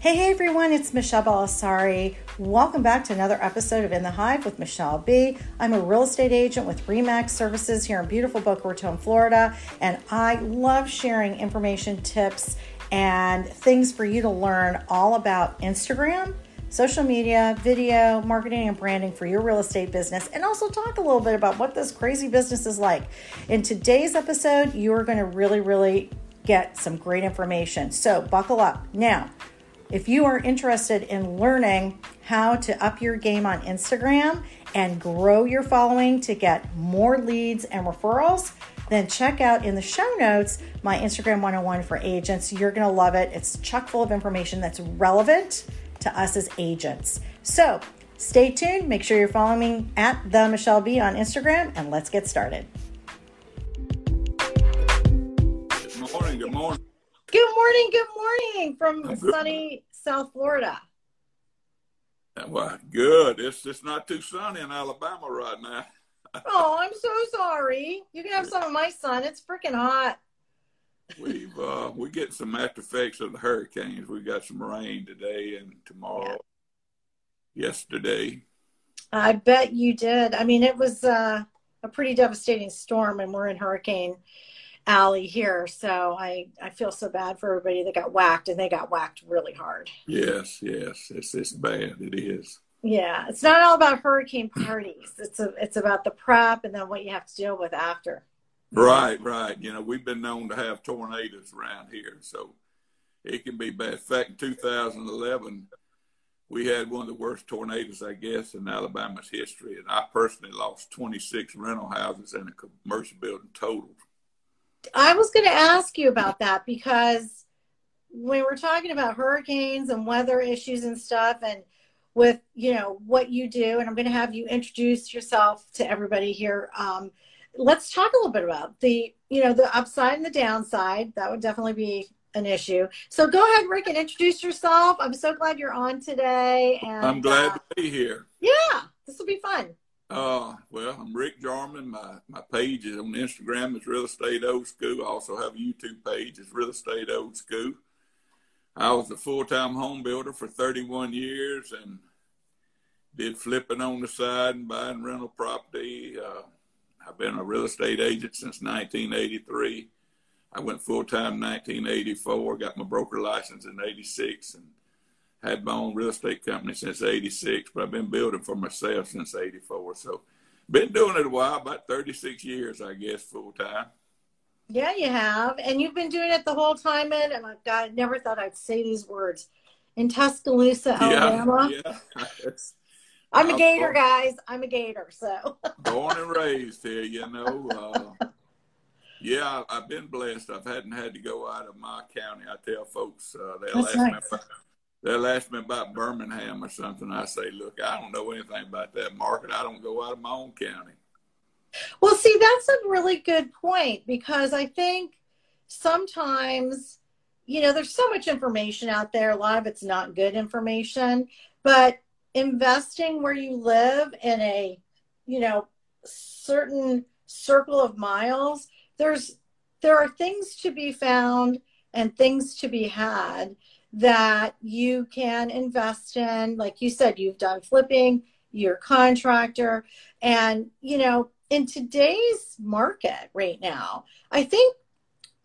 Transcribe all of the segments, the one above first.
Hey, hey everyone, it's Michele Bellisari. Welcome back to another episode of In the Hive with Michele Bee. I'm a real estate agent with REMAX Services here in beautiful Boca Raton, Florida, and I love sharing information, tips, and things for you to learn all about Instagram, social media, video, marketing, and branding for your real estate business, and also talk a little bit about what this crazy business is like. In today's episode, you are going to really, really get some great information. So, buckle up. Now, if you are interested in learning how to up your game on Instagram and grow your following to get more leads and referrals, then check out in the show notes my Instagram 101 for agents. You're going to love it. It's chock full of information that's relevant to us as agents. So stay tuned. Make sure you're following me at the Michele Bee on Instagram, and let's get started. Good morning. Good morning. Good morning. Good morning from sunny South Florida. Well, good. It's it's not too sunny in Alabama right now. oh, I'm so sorry. You can have some of my sun. It's freaking hot. We've uh we get some after effects of the hurricanes. We got some rain today and tomorrow. Yeah. Yesterday. I bet you did. I mean, it was uh, a pretty devastating storm, and we're in hurricane alley here. So I, I feel so bad for everybody that got whacked and they got whacked really hard. Yes, yes. It's it's bad. It is. Yeah. It's not all about hurricane parties. It's a, it's about the prep and then what you have to deal with after. Right, right. You know, we've been known to have tornadoes around here, so it can be bad. In fact, in 2011, we had one of the worst tornadoes, I guess, in Alabama's history, and I personally lost 26 rental houses and a commercial building totaled. I was going to ask you about that because when we're talking about hurricanes and weather issues and stuff, and with you know what you do, and I'm going to have you introduce yourself to everybody here. Um, let's talk a little bit about the you know the upside and the downside. That would definitely be an issue. So go ahead, Rick, and introduce yourself. I'm so glad you're on today. And I'm glad uh, to be here. Yeah, this will be fun. Uh, well, I'm Rick Jarman. My my page is on Instagram is Real Estate Old School. I also have a YouTube page It's Real Estate Old School. I was a full time home builder for 31 years and did flipping on the side and buying rental property. Uh, I've been a real estate agent since 1983. I went full time in 1984. Got my broker license in '86 and had my own real estate company since 86, but I've been building for myself since 84. So been doing it a while, about 36 years, I guess, full time. Yeah, you have. And you've been doing it the whole time in, and God, I never thought I'd say these words in Tuscaloosa, Alabama. Yeah, yeah. I'm a Gator, guys. I'm a Gator, so. born and raised here, you know. Uh, yeah, I've been blessed. I've hadn't had to go out of my county. I tell folks uh, they'll That's ask nice. They'll ask me about Birmingham or something. I say, look, I don't know anything about that market. I don't go out of my own county. Well, see, that's a really good point because I think sometimes, you know, there's so much information out there. A lot of it's not good information, but investing where you live in a, you know, certain circle of miles, there's there are things to be found and things to be had that you can invest in. Like you said, you've done flipping, you're a contractor. And, you know, in today's market right now, I think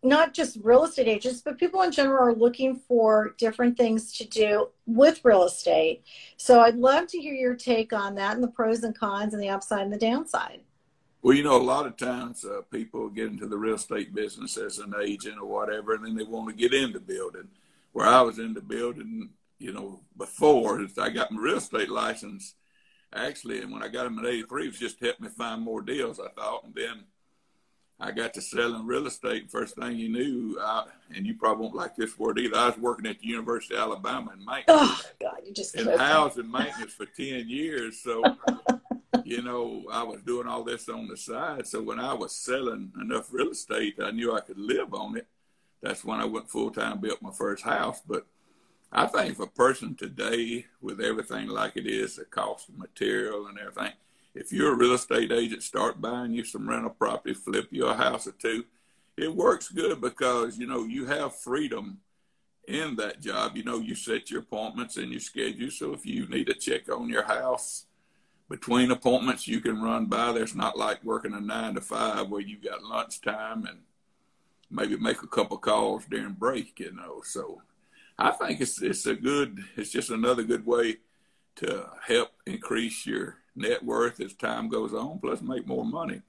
not just real estate agents, but people in general are looking for different things to do with real estate. So I'd love to hear your take on that and the pros and cons and the upside and the downside. Well, you know, a lot of times uh, people get into the real estate business as an agent or whatever, and then they want to get into building where I was in the building, you know, before I got my real estate license. Actually, and when I got them in '83, it was just helped me find more deals. I thought, and then I got to selling real estate. First thing you knew, I, and you probably won't like this word either. I was working at the University of Alabama in maintenance. Oh God, you just in housing maintenance for ten years. So, you know, I was doing all this on the side. So when I was selling enough real estate, I knew I could live on it that's when I went full time, built my first house. But I think if a person today, with everything like it is, the cost of material and everything, if you're a real estate agent, start buying you some rental property, flip you a house or two. It works good because you know you have freedom in that job, you know, you set your appointments and your schedule. So if you need to check on your house between appointments, you can run by. There's not like working a nine to five where you got lunchtime and maybe make a couple calls during break, you know. So I think it's it's a good it's just another good way to help increase your net worth as time goes on, plus make more money.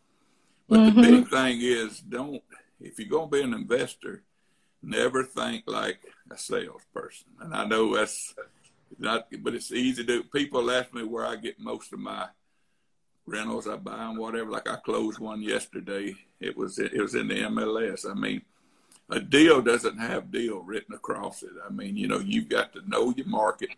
But mm-hmm. the big thing is don't if you're gonna be an investor, never think like a salesperson. And I know that's not but it's easy to people ask me where I get most of my rentals I buy and whatever. Like I closed one yesterday. It was it was in the MLS. I mean, a deal doesn't have deal written across it. I mean, you know, you've got to know your market,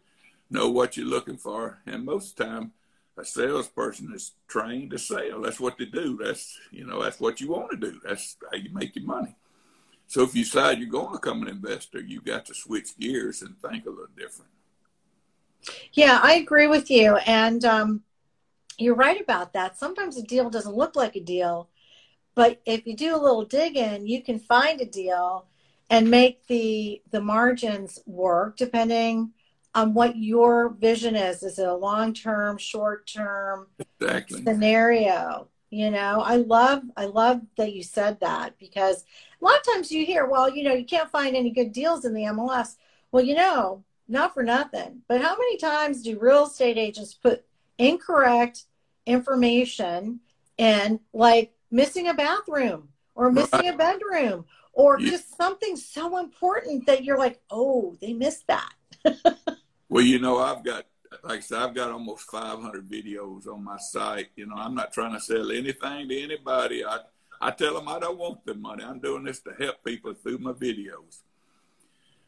know what you're looking for, and most of the time, a salesperson is trained to sell. That's what they do. That's you know, that's what you want to do. That's how you make your money. So if you decide you're going to become an investor, you've got to switch gears and think a little different. Yeah, I agree with you. And um, you're right about that. Sometimes a deal doesn't look like a deal, but if you do a little digging, you can find a deal and make the the margins work depending on what your vision is. Is it a long term, short term exactly. scenario? You know, I love I love that you said that because a lot of times you hear, well, you know, you can't find any good deals in the MLS. Well, you know, not for nothing, but how many times do real estate agents put incorrect information and like missing a bathroom or missing right. a bedroom or yeah. just something so important that you're like, oh, they missed that. well, you know, I've got, like I said, I've got almost 500 videos on my site. You know, I'm not trying to sell anything to anybody. I, I tell them I don't want the money. I'm doing this to help people through my videos.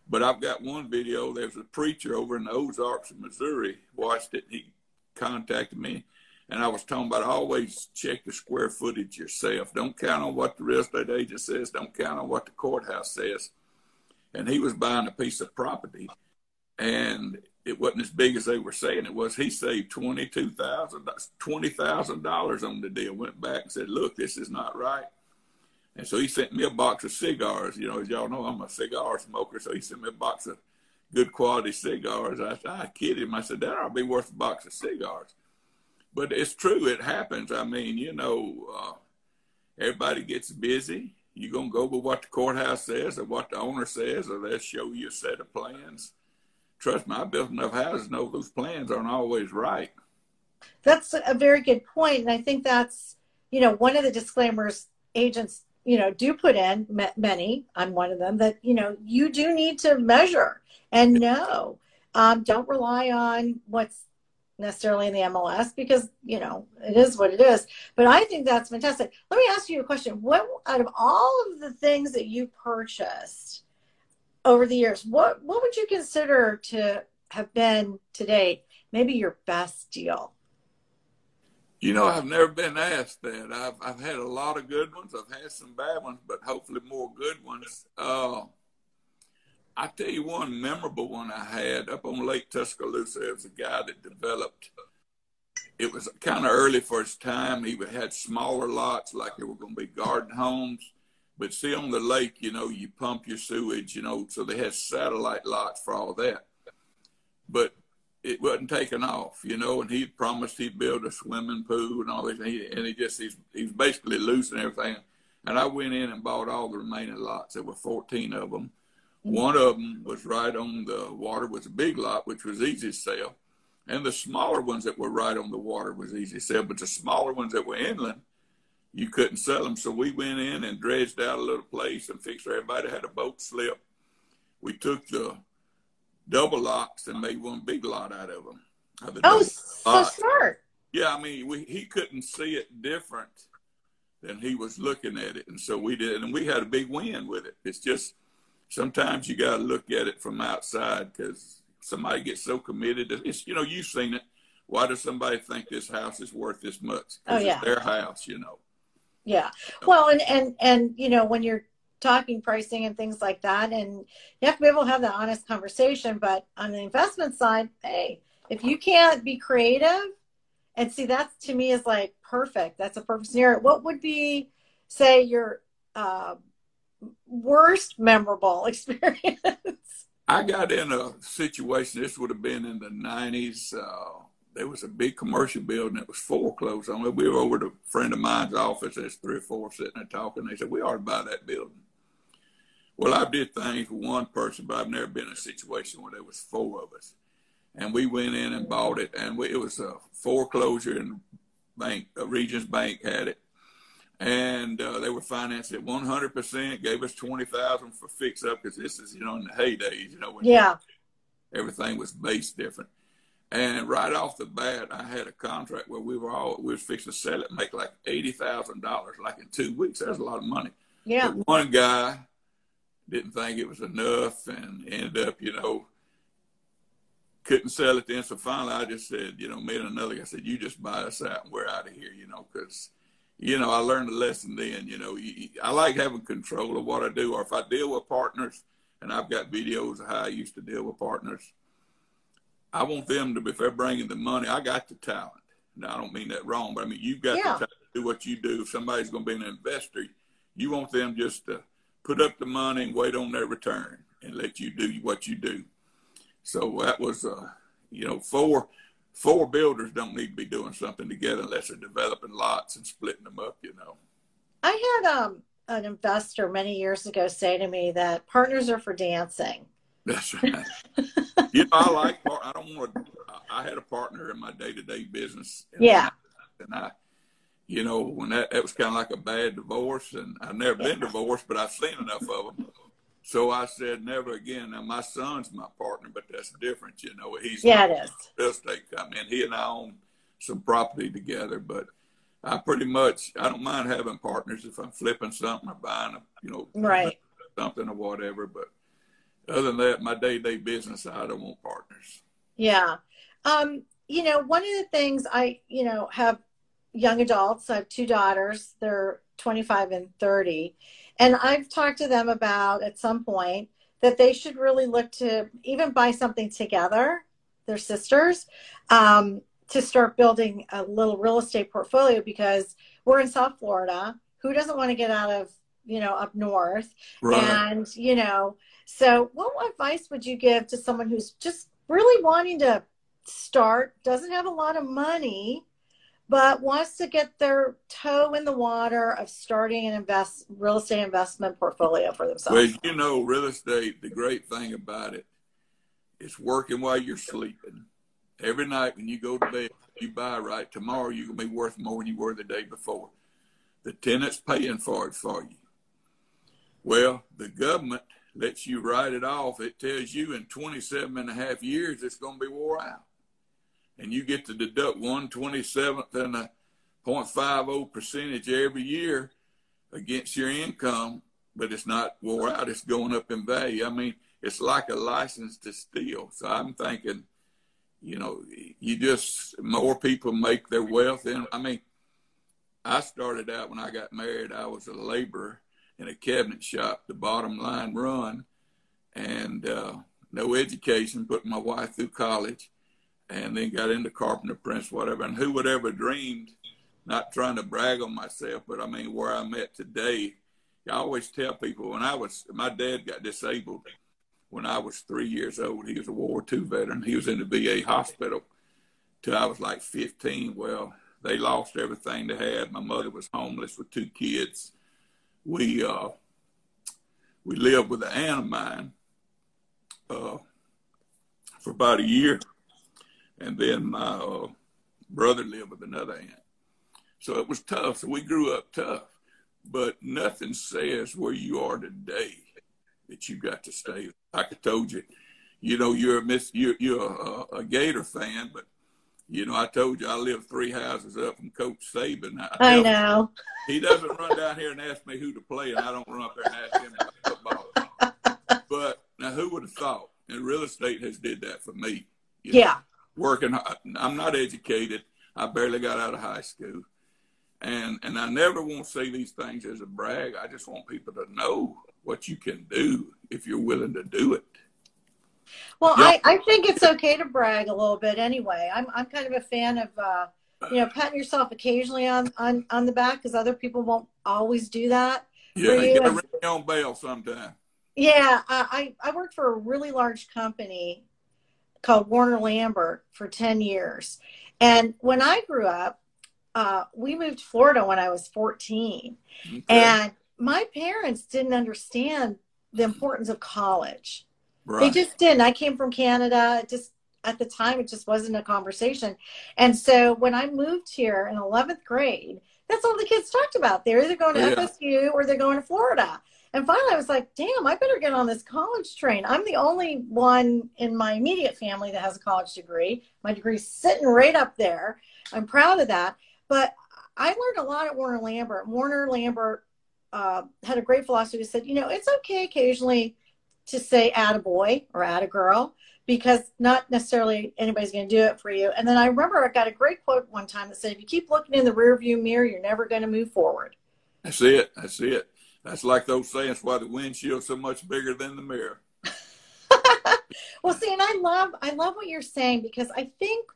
But I've got one video. There's a preacher over in the Ozarks of Missouri watched it. He contacted me and I was talking about always check the square footage yourself. Don't count on what the real estate agent says. Don't count on what the courthouse says. And he was buying a piece of property, and it wasn't as big as they were saying it was. He saved twenty two thousand, twenty thousand dollars on the deal. Went back and said, "Look, this is not right." And so he sent me a box of cigars. You know, as y'all know, I'm a cigar smoker, so he sent me a box of good quality cigars. I, said, I kidded him. I said, "That ought to be worth a box of cigars." But it's true. It happens. I mean, you know, uh, everybody gets busy. You're going to go with what the courthouse says or what the owner says, or they'll show you a set of plans. Trust me, I built enough houses to know those plans aren't always right. That's a very good point. And I think that's, you know, one of the disclaimers agents, you know, do put in, many, I'm one of them, that, you know, you do need to measure and know. Um, don't rely on what's necessarily in the MLS because you know it is what it is. But I think that's fantastic. Let me ask you a question. What out of all of the things that you purchased over the years, what what would you consider to have been to date maybe your best deal? You know, I've never been asked that. I've I've had a lot of good ones. I've had some bad ones, but hopefully more good ones. Uh, I tell you one memorable one I had up on Lake Tuscaloosa. There was a guy that developed. It was kind of early for his time. He had smaller lots, like they were going to be garden homes. But see, on the lake, you know, you pump your sewage, you know, so they had satellite lots for all that. But it wasn't taking off, you know, and he promised he'd build a swimming pool and all this. And he, and he just, he's, he's basically losing everything. And I went in and bought all the remaining lots. There were 14 of them one of them was right on the water, was a big lot, which was easy to sell. And the smaller ones that were right on the water was easy to sell. But the smaller ones that were inland, you couldn't sell them. So we went in and dredged out a little place and fixed everybody had a boat slip. We took the double locks and made one big lot out of them. oh, so lot. smart. Yeah, I mean, we, he couldn't see it different than he was looking at it. And so we did, and we had a big win with it. It's just sometimes you got to look at it from outside because somebody gets so committed. To, it's you know you've seen it. Why does somebody think this house is worth this much? Oh yeah, it's their house, you know. Yeah. Well, and and and you know when you're talking pricing and things like that, and you have to be able to have that honest conversation. But on the investment side, hey, if you can't be creative, and see that to me is like perfect. That's a perfect scenario. What would be, say, your uh, worst memorable experience? I got in a situation. This would have been in the nineties. Uh, there was a big commercial building that was foreclosed on. We were over to a friend of mine's office. There's three or four sitting there talking. They said we ought to buy that building. Well, I did things with one person, but I've never been in a situation where there was four of us, and we went in and bought it. And we, it was a foreclosure, and bank, uh, Regions Bank had it, and uh, they were financed at 100 percent. Gave us 20,000 for fix up because this is you know in the heydays, you know when yeah, everything was based different. And right off the bat, I had a contract where we were all we was fixing to sell it, make like eighty thousand dollars, like in two weeks. That's a lot of money. Yeah. But one guy didn't think it was enough and ended up, you know, couldn't sell it then. So finally, I just said, you know, me and another guy said, you just buy us out and we're out of here, you know, because, you know, I learned a lesson then, you know, I like having control of what I do. Or if I deal with partners, and I've got videos of how I used to deal with partners, I want them to, if they're bringing the money, I got the talent. Now, I don't mean that wrong, but I mean, you've got yeah. the talent to do what you do. If somebody's going to be an investor, you want them just to put up the money and wait on their return and let you do what you do. So that was, uh, you know, four four builders don't need to be doing something together unless they're developing lots and splitting them up. You know. I had um, an investor many years ago say to me that partners are for dancing. That's right. you know, I like. Part, I don't want to. I had a partner in my day to day business. Yeah. And I, you know, when that, that was kind of like a bad divorce, and I've never been divorced, but I've seen enough of them. So I said, never again. Now my son's my partner, but that's different, you know. He's yeah, it is. Real estate company, and he and I own some property together. But I pretty much, I don't mind having partners if I'm flipping something or buying, a, you know, right, something or whatever. But other than that, my day to day business, I don't want partners. Yeah. Um, you know, one of the things I, you know, have young adults. I have two daughters. They're 25 and 30. And I've talked to them about at some point that they should really look to even buy something together, their sisters, um, to start building a little real estate portfolio because we're in South Florida. Who doesn't want to get out of, you know, up north? Right. And, you know, so what advice would you give to someone who's just really wanting to start, doesn't have a lot of money, but wants to get their toe in the water of starting an invest real estate investment portfolio for themselves. Well, you know, real estate, the great thing about it, it's working while you're sleeping. Every night when you go to bed, you buy right. Tomorrow you're gonna be worth more than you were the day before. The tenant's paying for it for you. Well, the government lets you write it off. It tells you in 27 and a half years it's going to be wore out and you get to deduct one twenty seventh and a 0.50 percentage every year against your income, but it's not wore out, it's going up in value. I mean, it's like a license to steal. So I'm thinking, you know, you just more people make their wealth. And I mean, I started out when I got married, I was a laborer in a cabinet shop, the bottom line run, and uh, no education, put my wife through college and then got into Carpenter Prince, whatever. And who would ever dreamed, not trying to brag on myself, but I mean, where I'm at today, I always tell people when I was, my dad got disabled when I was three years old. He was a World War II veteran. He was in the VA hospital till I was like 15. Well, they lost everything they had. My mother was homeless with two kids. We, uh, we lived with an aunt of mine uh, for about a year and then my uh, brother lived with another aunt. So it was tough. So we grew up tough, but nothing says where you are today that you got to stay. Like I told you, you know, you're a miss, you're, you're a, a Gator fan, but you know, I told you I live three houses up from Coach Saban. I, I know. Him, he doesn't run down here and ask me who to play, and I don't run up there and ask him about football. But now, who would have thought? And real estate has did that for me. yeah. Know? Working. I'm not educated. I barely got out of high school. And, and I never want to say these things as a brag. I just want people to know what you can do if you're willing to do it. Well. I, I think it's okay to brag a little bit anyway. I'm, I'm kind of a fan of, uh, you know, patting yourself occasionally on, on, on the back because other people won't always do that. Yeah, you got to ring own bell sometime. Yeah, I I worked for a really large company called Warner Lambert for ten years, and when I grew up, uh, we moved to Florida when I was fourteen, okay. and my parents didn't understand the importance of college. Right. They just didn't. I came from Canada. Just at the time, it just wasn't a conversation. And so when I moved here in 11th grade, that's all the kids talked about. They're either going to yeah. FSU or they're going to Florida. And finally, I was like, damn, I better get on this college train. I'm the only one in my immediate family that has a college degree. My degree's sitting right up there. I'm proud of that. But I learned a lot at Warner Lambert. Warner Lambert uh, had a great philosophy. He said, you know, it's okay occasionally to say add a boy or add a girl because not necessarily anybody's going to do it for you. And then I remember I got a great quote one time that said, if you keep looking in the rearview mirror, you're never going to move forward. I see it. I see it. That's like those sayings why the windshield's so much bigger than the mirror. well, see, and I love I love what you're saying because I think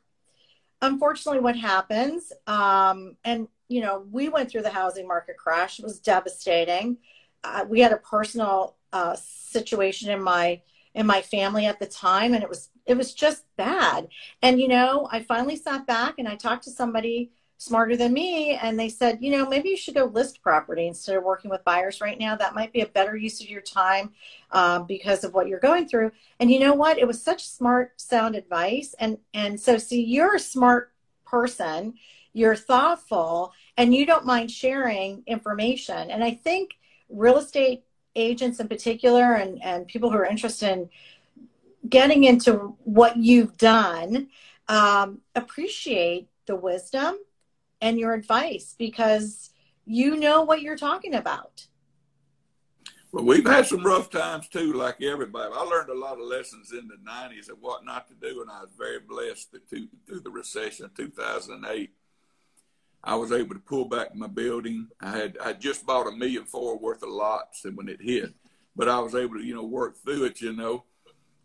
unfortunately what happens, um, and you know, we went through the housing market crash. It was devastating. Uh, we had a personal uh, situation in my in my family at the time, and it was it was just bad. And you know, I finally sat back and I talked to somebody smarter than me, and they said, you know, maybe you should go list property instead of working with buyers right now. That might be a better use of your time um, because of what you're going through. And you know what? It was such smart, sound advice. And and so, see, you're a smart person you're thoughtful and you don't mind sharing information and i think real estate agents in particular and, and people who are interested in getting into what you've done um, appreciate the wisdom and your advice because you know what you're talking about well, we've had some rough times too, like everybody. I learned a lot of lessons in the 90s of what not to do, and I was very blessed through, through the recession of 2008 I was able to pull back my building. I had I just bought a million four worth of lots and when it hit, but I was able to you know work through it, you know.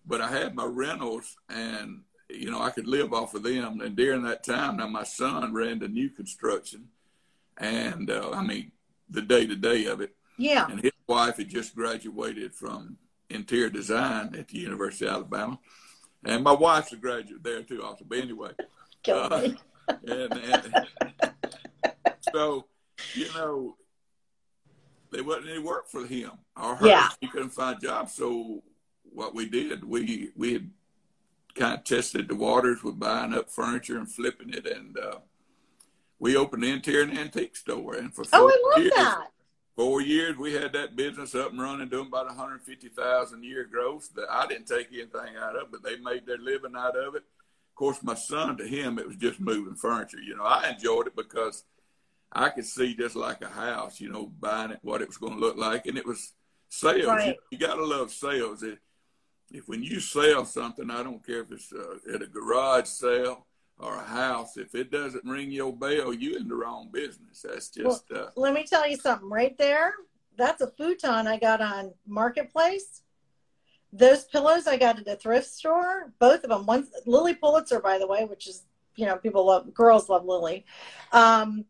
But I had my rentals and you know I could live off of them. And during that time, now my son ran the new construction, and uh, I mean the day to day of it. Yeah. And his wife had just graduated from interior design at the University of Alabama, and my wife's a graduate there too, also. But anyway. Uh, and, and so, you know, there wasn't any work for him or her. Yeah. He couldn't find jobs. So what we did, we we had kind of tested the waters with buying up furniture and flipping it, and uh, we opened the interior and antique store. And for four oh, I love years, that. Four years, we had that business up and running, doing about 150,000 year gross. That I didn't take anything out of, but they made their living out of it. Of course, my son, to him, it was just moving furniture. You know, I enjoyed it because I could see just like a house, you know, buying it, what it was going to look like. And it was sales. Right. You, you got to love sales. It, if when you sell something, I don't care if it's uh, at a garage sale or a house, if it doesn't ring your bell, you in the wrong business. That's just. Well, uh, let me tell you something right there. That's a futon I got on Marketplace. Those pillows I got at a thrift store, both of them. One Lilly Pulitzer, by the way, which is you know people love girls love Lilly. Um,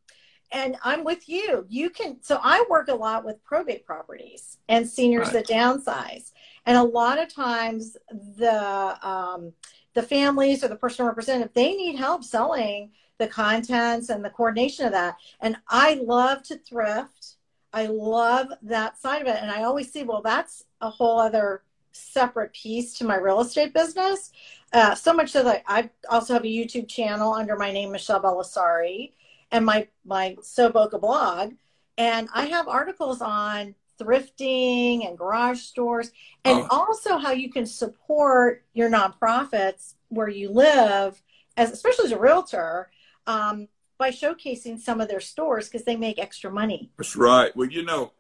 and I'm with you. You can, so I work a lot with probate properties and seniors right. that downsize. And a lot of times the, um, the families or the personal representative, they need help selling the contents and the coordination of that. And I love to thrift. I love that side of it. And I always see, well, that's a whole other separate piece to my real estate business. Uh, so much so that I also have a YouTube channel under my name, Michele Bellisari and my my SoooBoca blog, and I have articles on thrifting and garage stores, and oh. also how you can support your nonprofits where you live, as especially as a realtor. Um, by showcasing some of their stores because they make extra money. That's right. Well, you know,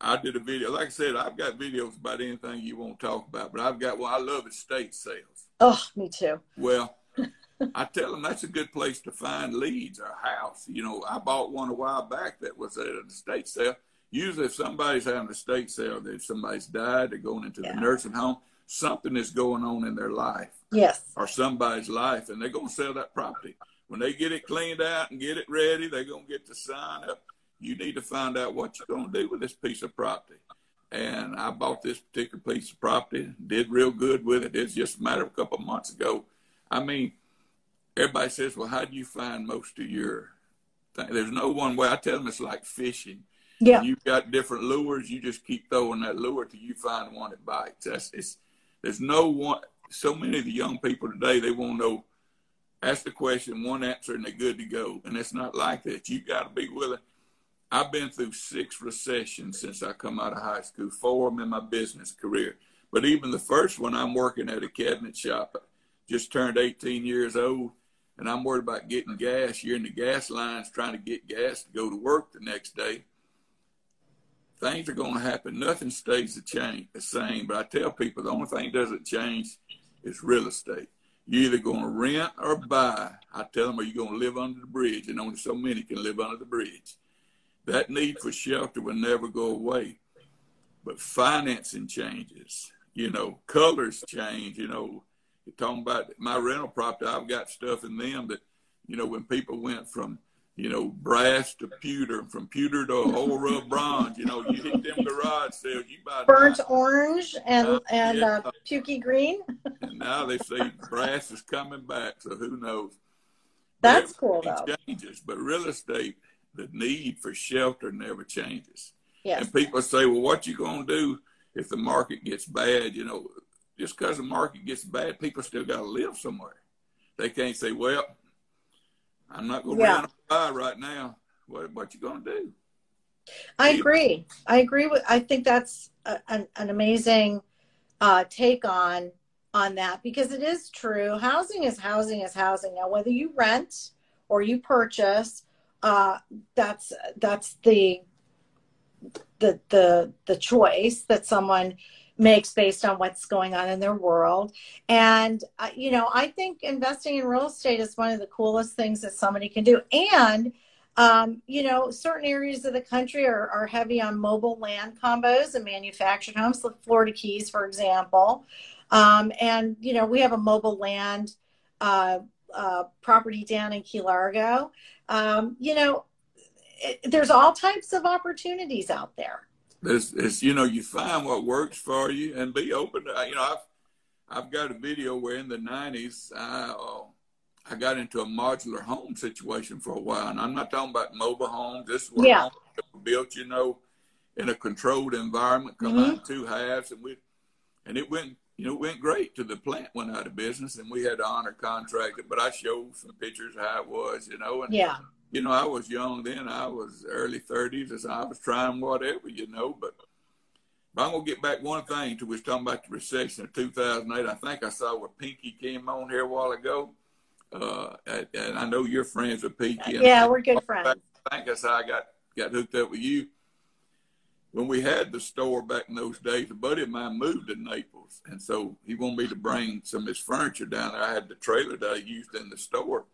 I did a video. Like I said, I've got videos about anything you want to talk about, but I've got well, I love estate sales. Oh, me too. Well, I tell them that's a good place to find leads or house. You know, I bought one a while back that was at an estate sale. Usually, if somebody's having a state sale, if somebody's died, they're going into yeah. the nursing home, something is going on in their life. Yes. Or somebody's life, and they're going to sell that property. When they get it cleaned out and get it ready, they're going to get the sign up. You need to find out what you're going to do with this piece of property. and I bought this particular piece of property, did real good with it. It's just a matter of a couple of months ago. I mean, everybody says, well, how do you find most of your thing? There's no one way. I tell them it's like fishing. Yeah. You've got different lures. You just keep throwing that lure till you find one that bites. That's it's. There's no one. So many of the young people today, they won't know. Ask the question, one answer, and they're good to go. And it's not like that. You've got to be willing. I've been through six recessions since I come out of high school. Four of them in my business career. But even the first one, I'm working at a cabinet shop. Just turned 18 years old, and I'm worried about getting gas. You're in the gas lines trying to get gas to go to work the next day things are going to happen. Nothing stays the, change, the same. But I tell people the only thing that doesn't change is real estate. You're either going to rent or buy. I tell them, are you going to live under the bridge? And only so many can live under the bridge. That need for shelter will never go away. But financing changes. You know, colors change. You know, you're talking about my rental property. I've got stuff in them that, you know, when people went from – you know, brass to pewter, from pewter to old rub bronze. You know, you hit them garage sales, you buy burnt nine. orange and uh, and yeah. uh, pukey green. and now they say brass is coming back, so who knows? That's cool though. Changes, but real estate, the need for shelter never changes. Yes. And people say, well, what you gonna do if the market gets bad? You know, just because the market gets bad, people still got to live somewhere. They can't say, well, I'm not going to yeah. run right now. What what you going to do? I agree. I agree with. I think that's a, an, an amazing uh, take on on that because it is true. Housing is housing is housing. Now, whether you rent or you purchase, uh, that's that's the the the the choice that someone makes based on what's going on in their world. And, uh, you know, I think investing in real estate is one of the coolest things that somebody can do. And, um, you know, certain areas of the country are, are heavy on mobile land combos and manufactured homes, the Florida Keys, for example. Um, and, you know, we have a mobile land uh, uh, property down in Key Largo. Um, you know, it, there's all types of opportunities out there it's, it's you know you find what works for you and be open to you know I've I've got a video where in the '90s I uh, I got into a modular home situation for a while, and I'm not talking about mobile homes. This was yeah. built, you know, in a controlled environment, come mm-hmm. out two halves, and we and it went you know, it went great till the plant went out of business and we had to honor contract But I showed some pictures of how it was, you know, and yeah you know, I was young then. I was early 30s, as I was trying whatever, you know. But, but I'm gonna get back one thing to was talking about the recession of 2008. I think I saw where Pinky came on here a while ago, uh, and, and I know you're friends with Pinky. Yeah, we're good friends. I think that's how I got got hooked up with you. When we had the store back in those days, a buddy of mine moved to Naples, and so he wanted me to bring some of his furniture down there. I had the trailer that I used in the store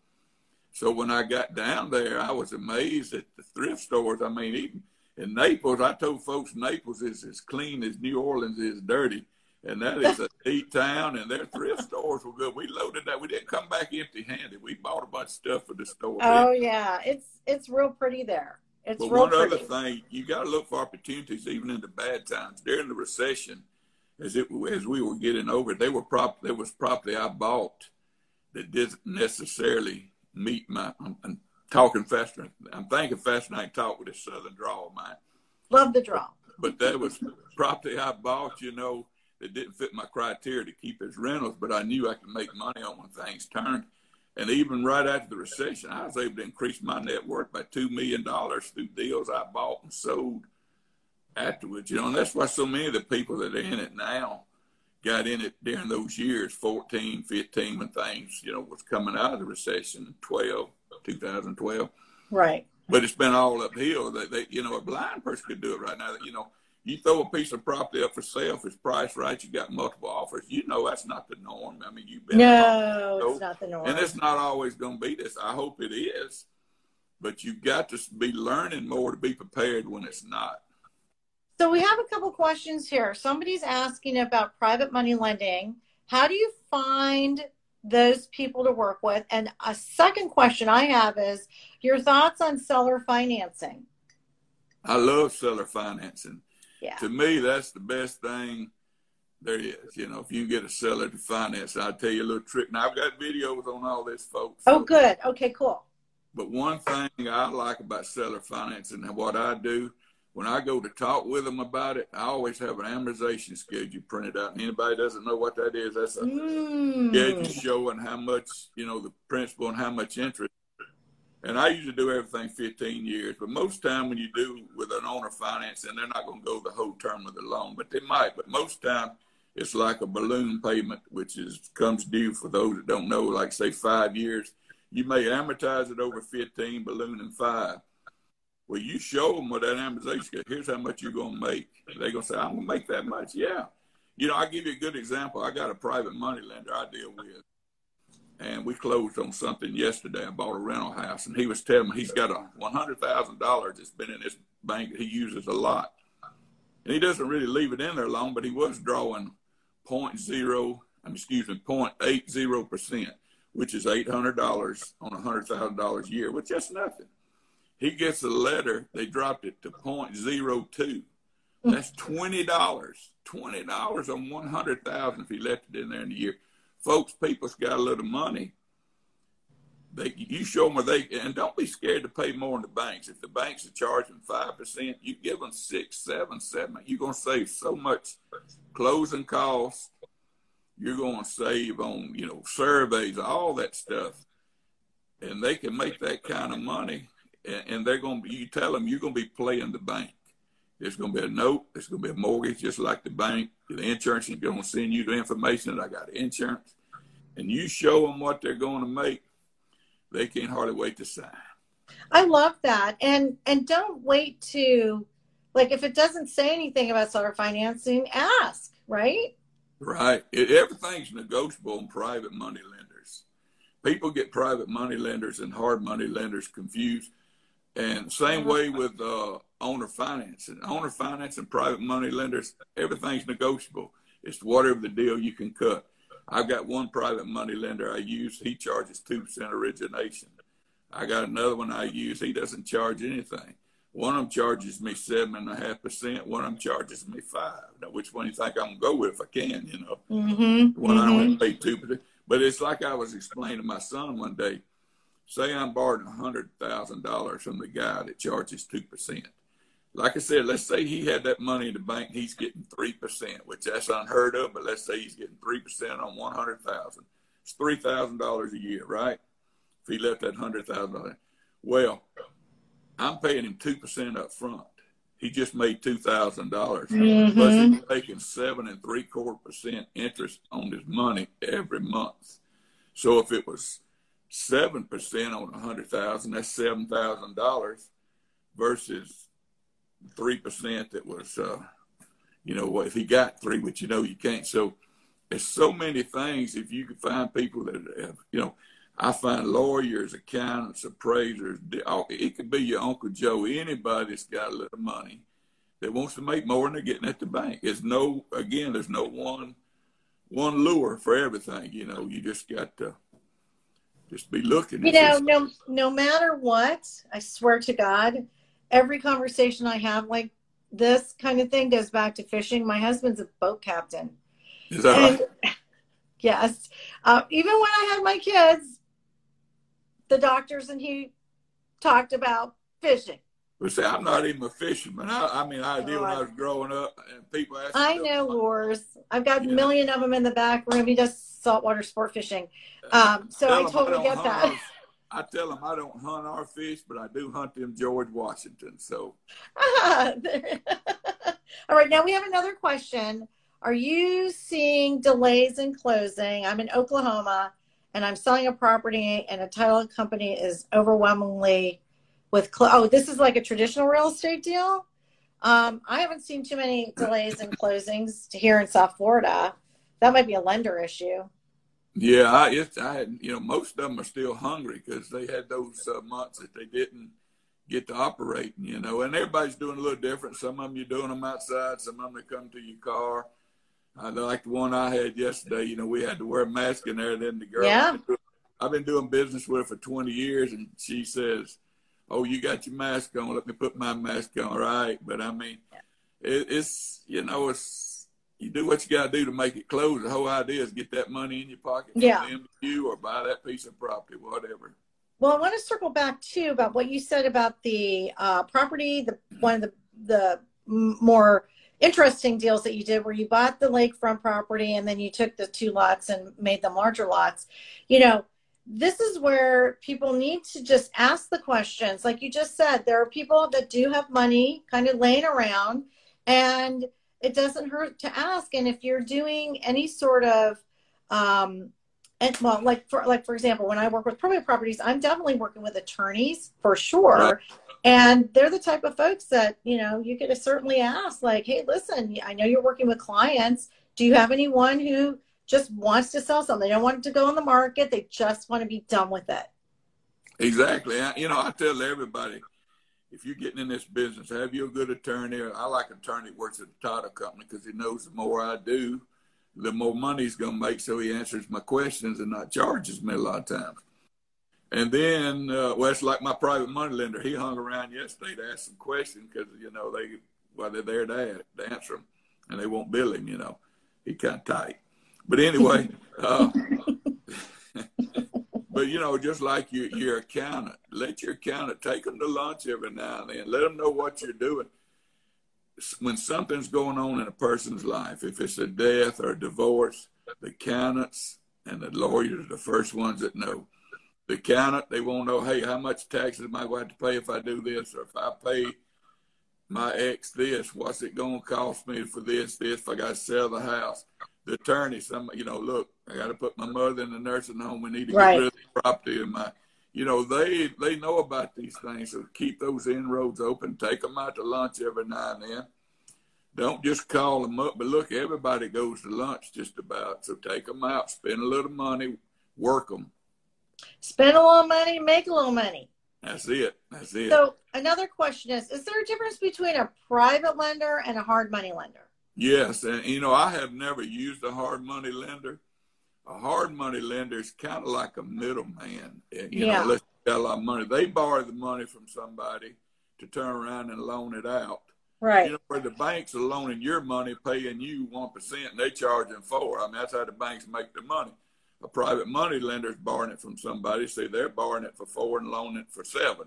so when I got down there, I was amazed at the thrift stores. I mean, even in Naples, I told folks Naples is as clean as New Orleans is dirty. And that is a neat town, and their thrift stores were good. We loaded that. We didn't come back empty-handed. We bought a bunch of stuff for the store. Oh yeah, it's it's real pretty there. It's but real one pretty. other thing, you got to look for opportunities even in the bad times. During the recession, as it as we were getting over, they were prop there was property I bought that didn't necessarily meet my. I'm, I'm talking faster. I'm thinking faster than I can talk with this southern draw of mine. Love the draw. But that was property I bought, you know, that didn't fit my criteria to keep as rentals, but I knew I could make money on when things turned. And even right after the recession, I was able to increase my net worth by $2 million through deals I bought and sold afterwards. You know, and that's why so many of the people that are in it now got in it during those years, 14, 15, when things, you know, was coming out of the recession, 12, 2012. Right. But it's been all uphill. That they, you know, a blind person could do it right now. You know, you throw a piece of property up for sale, if it's priced right, you got multiple offers. You know, that's not the norm. I mean, you've been no, it's not the norm, and it's not always going to be this. I hope it is, but you've got to be learning more to be prepared when it's not. So we have a couple questions here. Somebody's asking about private money lending. How do you find those people to work with? And a second question I have is your thoughts on seller financing. I love seller financing. Yeah. To me, that's the best thing there is. You know, if you get a seller to finance, I'll tell you a little trick. Now, I've got videos on all this, folks. Oh, good. Okay, cool. But one thing I like about seller financing and what I do, when I go to talk with them about it, I always have an amortization schedule printed out. And anybody doesn't know what that is, that's a Mm. schedule showing how much, you know, the principal and how much interest. And I usually do everything 15 years, but most time when you do with an owner financing, they're not going to go the whole term of the loan, but they might. But most time it's like a balloon payment, which is comes due for those that don't know, like say five years. You may amortize it over 15, balloon in five. Well, you show them what that amortization. Here's how much you're going to make. They're going to say, "I'm going to make that much." Yeah. You know, I'll give you a good example. I got a private money lender I deal with, and we closed on something yesterday. I bought a rental house, and he was telling me he's got a one hundred thousand dollars that's been in this bank that he uses a lot, and he doesn't really leave it in there long, but he was drawing point zero, um, excuse me, 0.80%, which is eight hundred dollars on a hundred thousand dollars a year, which is nothing. He gets a letter, they dropped it to point zero two. That's twenty dollars. Twenty dollars on one hundred thousand if he left it in there in a year. Folks, people's got a little money. They you show them they and don't be scared to pay more in the banks. If the banks are charging five percent, you give them six, seven, seven. You're gonna save so much closing costs. You're gonna save on, you know, surveys, all that stuff. And they can make that kind of money and, and they're gonna be you tell them you're gonna be playing the bank. There's going to be a note. There's going to be a mortgage, just like the bank. The insurance is going to send you the information that I got insurance, and you show them what they're going to make. They can't hardly wait to sign. I love that. And and don't wait to like if it doesn't say anything about seller financing, ask, right? Right. It, everything's negotiable in private money lenders. People get private money lenders and hard money lenders confused. And same way with uh, owner finance and owner finance and private money lenders, everything's negotiable. It's whatever the deal you can cut. I've got one private money lender I use. He charges 2% origination. I got another one I use. He doesn't charge anything. One of them charges me seven and a half percent. One of them charges me five. Now, which one do you think I'm gonna go with if I can? You know, Mm-hmm. one I don't have to pay two percent. But it's like I was explaining to my son one day. Say I'm borrowing a hundred thousand dollars from the guy that charges two percent. Like I said, let's say he had that money in the bank, he's getting three percent, which that's unheard of. But let's say he's getting three percent on one hundred thousand. It's three thousand dollars a year, right? If he left that hundred thousand dollars, well, I'm paying him two percent up front. He just made two thousand dollars. Mhm. Plus, he's making seven and three quarter percent interest on his money every month. So if it was seven percent on a hundred thousand, that's seven thousand dollars versus three percent that was, uh, you know, if he got three, which you know you can't. So there's so many things. If you can find people that have, you know, I find lawyers, accountants, appraisers. It could be your Uncle Joe, anybody that's got a little money that wants to make more than they're getting at the bank. There's no, again, there's no one, one lure for everything. You know, you just got to just be looking. You know, no no matter what, I swear to God, every conversation I have like this kind of thing goes back to fishing. My husband's a boat captain. is that right? Yes, uh, even when I had my kids, the doctors and he talked about fishing. Well, see, I'm not even a fisherman. I, I mean, I did when I was growing up, and people ask. I know wars. I've got a Yeah. million of them in the back room. He does saltwater sport fishing. Um, so I totally don't get that. our- I tell them I don't hunt our fish, but I do hunt them George Washington. So All right, now we have another question. Are you seeing delays in closing? I'm in Oklahoma and I'm selling a property and a title company is overwhelmingly with clo- oh, this is like a traditional real estate deal. Um, I haven't seen too many delays in closings here in South Florida. That might be a lender issue. Yeah, I, it's, I had you know most of them are still hungry because they had those uh, months that they didn't get to operating. You know, and everybody's doing a little different. Some of them you're doing them outside. Some of them they come to your car. I like the one I had yesterday. You know, we had to wear a mask in there. Then the girl, Yeah. I've been doing business with her for 20 years, and she says, "Oh, you got your mask on. Let me put my mask on." Right, but I mean, it, it's you know it's you do what you got to do to make it close. The whole idea is get that money in your pocket, yeah, you or buy that piece of property, whatever. Well, I want to circle back too about what you said about the uh, property, the one of the the more interesting deals that you did where you bought the lakefront property and then you took the two lots and made them larger lots. You know, this is where people need to just ask the questions. Like you just said, there are people that do have money kind of laying around and it doesn't hurt to ask. And if you're doing any sort of um, and well, like for like for example, when I work with probate properties, I'm definitely working with attorneys for sure. And they're the type of folks that, you know, you could certainly ask, like, hey, listen, I know you're working with clients. Do you have anyone who just wants to sell something? They don't want to go on the market. They just want to be done with it. Exactly. You know, I tell everybody, if you're getting in this business, have you a good attorney? I like an attorney that works at the title company because he knows the more I do, the more money he's going to make. So he answers my questions and not charges me a lot of times. And then, uh, well, it's like my private money lender. He hung around yesterday to ask some questions because, you know, they, well, they're there to, to answer them and they won't bill him, you know. He kind of tight. But anyway, uh, but, you know, just like your, your accountant, let your accountant take them to lunch every now and then. Let them know what you're doing. When something's going on in a person's life, if it's a death or a divorce, the accountants and the lawyers are the first ones that know the accountant, they won't know, hey, how much taxes am I going to, pay if I do this, or if I pay my ex this, what's it going to cost me for this, this, if I got to sell the house. The attorney, some, you know, look, I got to put my mother in the nursing home. We need to right. get rid of the property and my, you know, they they know about these things. So keep those inroads open. Take them out to lunch every now and then. Don't just call them up. But look, everybody goes to lunch just about. So take them out, spend a little money, work them. Spend a little money, make a little money. That's it. That's it. So another question is: Is there a difference between a private lender and a hard money lender? Yes, and you know I have never used a hard money lender. A hard money lender is kind of like a middleman. You yeah. know, let's got a lot of money. They borrow the money from somebody to turn around and loan it out. Right. You know, where the banks are loaning your money, paying you one percent, and they charging four. I mean, that's how the banks make their money a private money lender is borrowing it from somebody. Say they're borrowing it for four and loaning it for seven.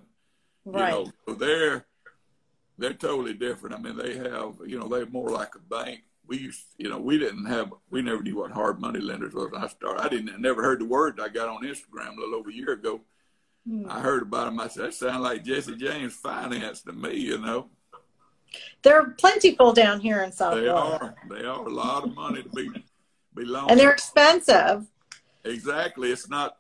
Right. You know, so they're they're totally different. I mean, they have you know they're more like a bank. We used, you know, we didn't have, we never knew what hard money lenders was. I started, I didn't, I never heard the word. I got on Instagram a little over a year ago. Mm. I heard about them. I said, that sounds like Jesse James finance to me, you know. They're plentiful down here in South They Florida. are. They are a lot of money to be be loaned. And they're expensive. Exactly. It's not,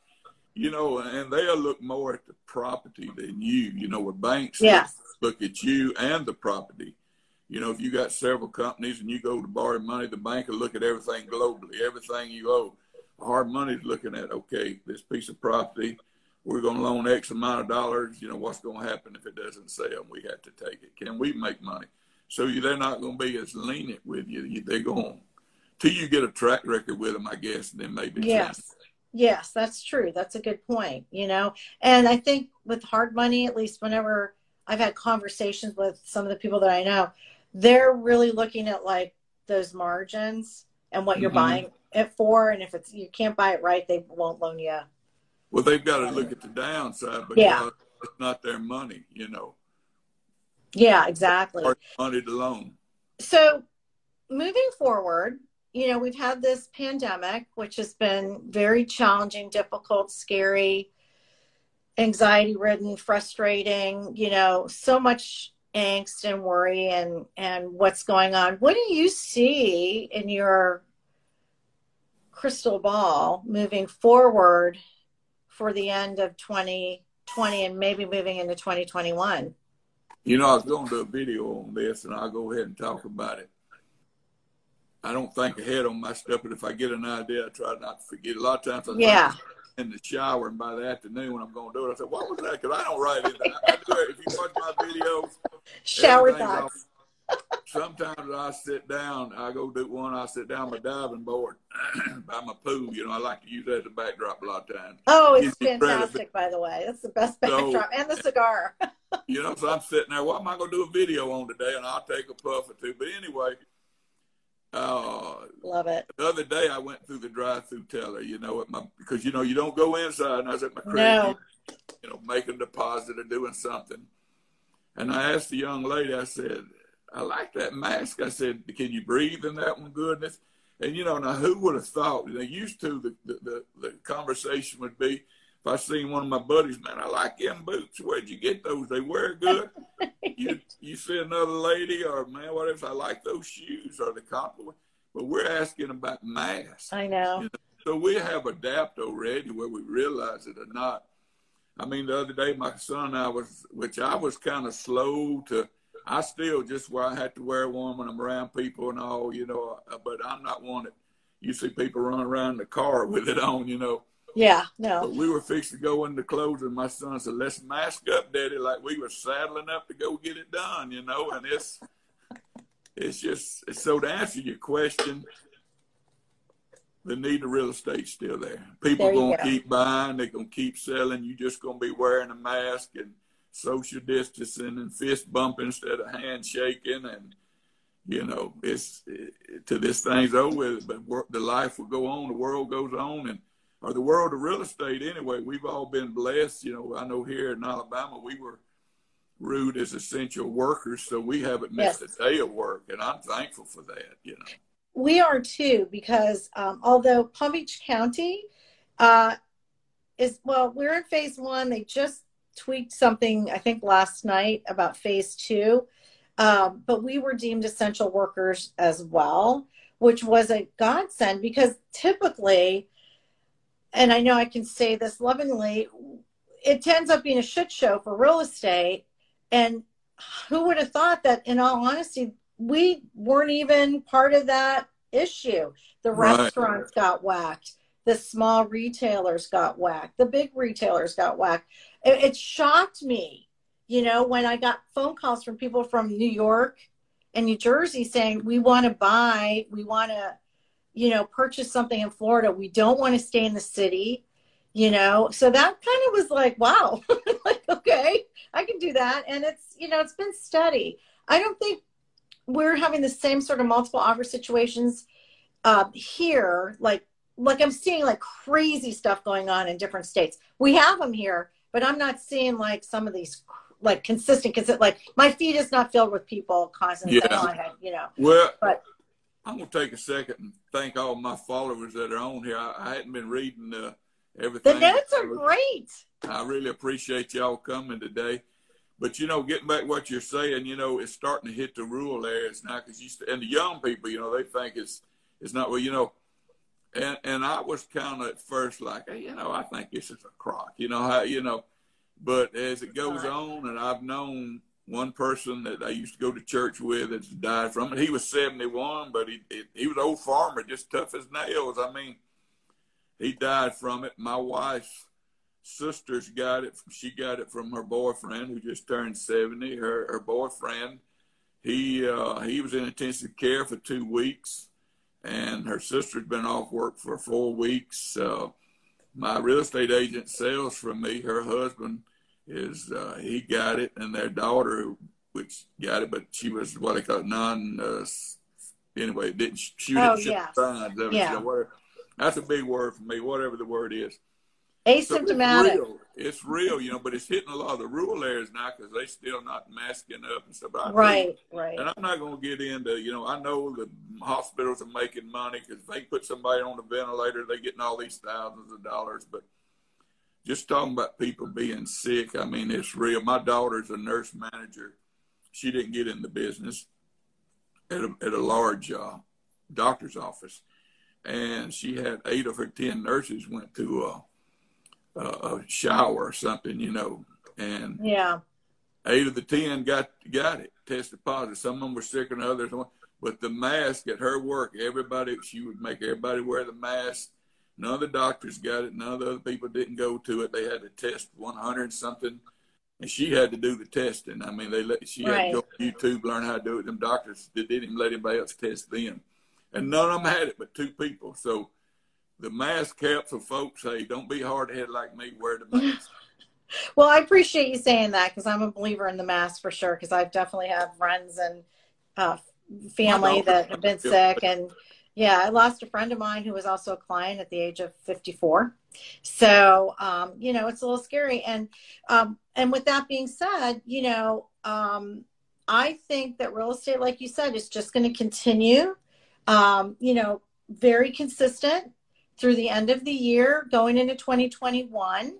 you know, and they'll look more at the property than you. You know, with banks yes. look, look at you and the property. You know, if you got several companies and you go to borrow money, the bank will look at everything globally, everything you owe. Hard money's looking at, okay, this piece of property, we're going to loan X amount of dollars. You know, what's going to happen if it doesn't sell? We have to take it. Can we make money? So they're not going to be as lenient with you. They're going till you get a track record with them, I guess, then maybe. Yes. Yes, that's true. That's a good point, you know. And I think with hard money, at least whenever I've had conversations with some of the people that I know, they're really looking at like those margins and what you're mm-hmm. buying it for. And if it's you can't buy it right, they won't loan you. Well, they've got to look at the downside because yeah. it's not their money, you know. Yeah, exactly. money to loan. So moving forward, you know, we've had this pandemic, which has been very challenging, difficult, scary, anxiety ridden, frustrating, you know, so much angst and worry and and what's going on. What do you see in your crystal ball moving forward for the end of 2020 and maybe moving into 2021? You know, I was going to do a video on this and I'll go ahead and talk about it. I don't think ahead on my stuff, but if I get an idea, I try not to forget. A lot of times I yeah. In the shower, and by the afternoon when I'm going to do it, I said, "What was that?" Because I don't write it. I, I do it. If you watch my videos, shower thoughts. Sometimes I sit down. I go do one. I sit down my diving board by my pool. You know, I like to use that as a backdrop a lot of times. Oh, it's fantastic, by the way. That's the best backdrop, so, and the eh, cigar. you know, so I'm sitting there. What am I going to do a video on today? And I'll take a puff or two. But anyway, uh, love it. The other day I went through the drive-through teller. You know, at my because you know you don't go inside. And I was at my credit, no. you know, making a deposit or doing something. And I asked the young lady. I said, "I like that mask." I said, "Can you breathe in that one?" Goodness. And you know, now who would have thought? They used to the, the the, the conversation would be I seen one of my buddies, man, I like them boots. Where'd you get those? They wear good. you you see another lady or man, what if I like those shoes or the compliment? But we're asking about masks. I know. You know. So we have adapted already, where we realize it or not. I mean, the other day, my son, and I was, which I was kind of slow to. I still just where I had to wear one when I'm around people and all, you know. Uh, but I'm not one that you see people run around in the car with it on, you know. Yeah, no. But we were fixed to go into clothes, and my son said, "Let's mask up, Daddy," like we were saddling up to go get it done, you know. And it's it's just so to answer your question, the need of real estate's still there. People there gonna go. keep buying, they're gonna keep selling. You're just gonna be wearing a mask and social distancing and fist bumping instead of handshaking and you know it's it, to this thing's over with but the life will go on the world goes on and or the world of real estate anyway. We've all been blessed. You know, I know here in Alabama we were rude as essential workers, so we haven't missed yes. a day of work, and I'm thankful for that. You know, we are too because um, although Palm Beach County uh, is well, we're in phase one. They just tweaked something I think last night about phase two, um, but we were deemed essential workers as well, which was a godsend because typically and I know I can say this lovingly, it ends up being a shit show for real estate. And who would have thought that, in all honesty, we weren't even part of that issue? The right. restaurants got whacked, the small retailers got whacked, the big retailers got whacked. It, it shocked me, you know, when I got phone calls from people from New York and New Jersey saying, we want to buy, we want to you know, purchase something in Florida. We don't want to stay in the city, you know. So that kind of was like, wow, like, okay, I can do that. And it's, you know, it's been steady. I don't think we're having the same sort of multiple offer situations uh, here. Like, like I'm seeing like crazy stuff going on in different states. We have them here, but I'm not seeing like some of these like consistent, because it like my feed is not filled with people constantly yeah. oh, you know. Well, but I'm going to take a second and thank all my followers that are on here. I, I hadn't been reading uh, everything. The notes are great. I really appreciate y'all coming today. But you know, getting back what you're saying, you know, it's starting to hit the rural areas now because you and the young people, you know, they think it's it's not well, you know. And and I was kind of at first like, hey, you know, I think this is a crock, you know how you know. But as it goes on, and I've known one person that I used to go to church with that's died from it. He was 71, but he, he, was an old farmer, just tough as nails. I mean, he died from it. My wife's sisters got it. She got it from her boyfriend who just turned 70. Her, her boyfriend, he, uh, he was in intensive care for two weeks and her sister's been off work for four weeks. Uh, my real estate agent sells from me. Her husband is uh, he got it, and their daughter, which got it, but she was what they call non. Uh, anyway, didn't she oh, didn't yeah. signs of yeah. that's a big word for me. Whatever the word is. Asymptomatic. So it's, real. it's real, you know, but it's hitting a lot of the rural areas now because they still not masking up and stuff. Like right, right. And I'm not going to get into, you know, I know the hospitals are making money because they put somebody on a ventilator, they're getting all these thousands of dollars, but just talking about people being sick, I mean, it's real. My daughter's a nurse manager. She didn't get in the business at a, at a large uh, doctor's office. And she had eight of her 10 nurses went to a, a, a shower or something, you know. And yeah, eight of the 10 got, got it, tested positive. Some of them were sicker than others. But the mask at her work, everybody, she would make everybody wear the mask None of the doctors got it. None of the other people didn't go to it. They had to test 100 something, and she had to do the testing. I mean, they let she right. had to go to YouTube, learn how to do it. Them doctors they didn't even let anybody else test them, and none of them had it but two people. So the mask helps for folks. Hey, don't be hard headed like me. Wear the mask. well, I appreciate you saying that because I'm a believer in the mask for sure. Because I've definitely had friends and uh, family that have been sick, and yeah, I lost a friend of mine who was also a client at the age of 54. So um, you know, it's a little scary. And um, and with that being said, you know, um, I think that real estate, like you said, is just going to continue. Um, you know, very consistent through the end of the year, going into 2021.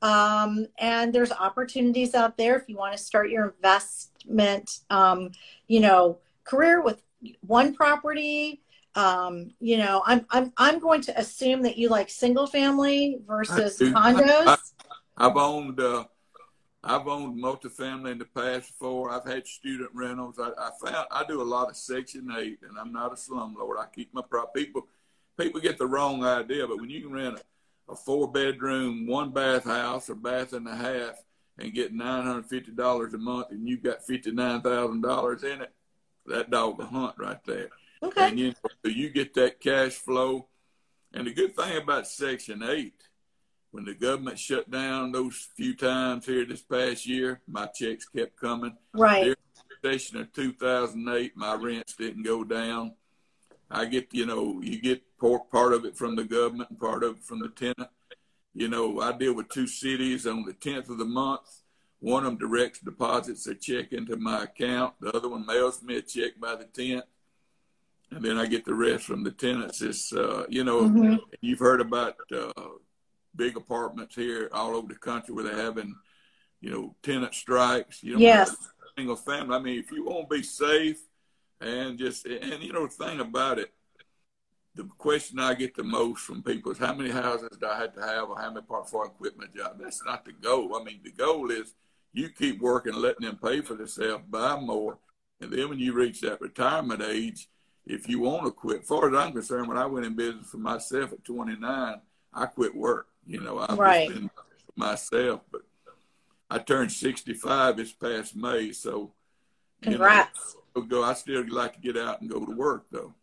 Um, and there's opportunities out there if you want to start your investment, um, you know, career with one property. Um, you know, I'm I'm I'm going to assume that you like single family versus condos. I, have owned uh, I've owned multifamily in the past before. I've had student rentals. I, I, found I do a lot of Section Eight, and I'm not a slumlord. I keep my prop. People people get the wrong idea, but when you can rent a, a four bedroom, one bath house or bath and a half and get nine hundred fifty dollars a month, and you got fifty nine thousand dollars in it, that dog a hunt right there. Okay. And you you get that cash flow. And the good thing about Section Eight when the government shut down those few times here this past year, my checks kept coming. Right. During the recession of 2008, my rents didn't go down. I get, you know, you get part of it from the government and part of it from the tenant. You know, I deal with two cities on the 10th of the month. One of them directs deposits a check into my account. The other one mails me a check by the 10th. And then I get the rest from the tenants. It's, uh, you know, mm-hmm. you've heard about uh, big apartments here all over the country where they're having, you know, tenant strikes. You know, yes. Single family. I mean, if you want to be safe and just, and you know, the thing about it, the question I get the most from people is how many houses do I have to have or how many part for equipment job? That's not the goal. I mean, the goal is you keep working, letting them pay for themselves, buy more. And then when you reach that retirement age, if you want to quit, as far as I'm concerned, when I went in business for myself at 29, I quit work. You know, I've right. been myself, but I turned 65 this past May, so congrats. You know. I still like to get out and go to work though.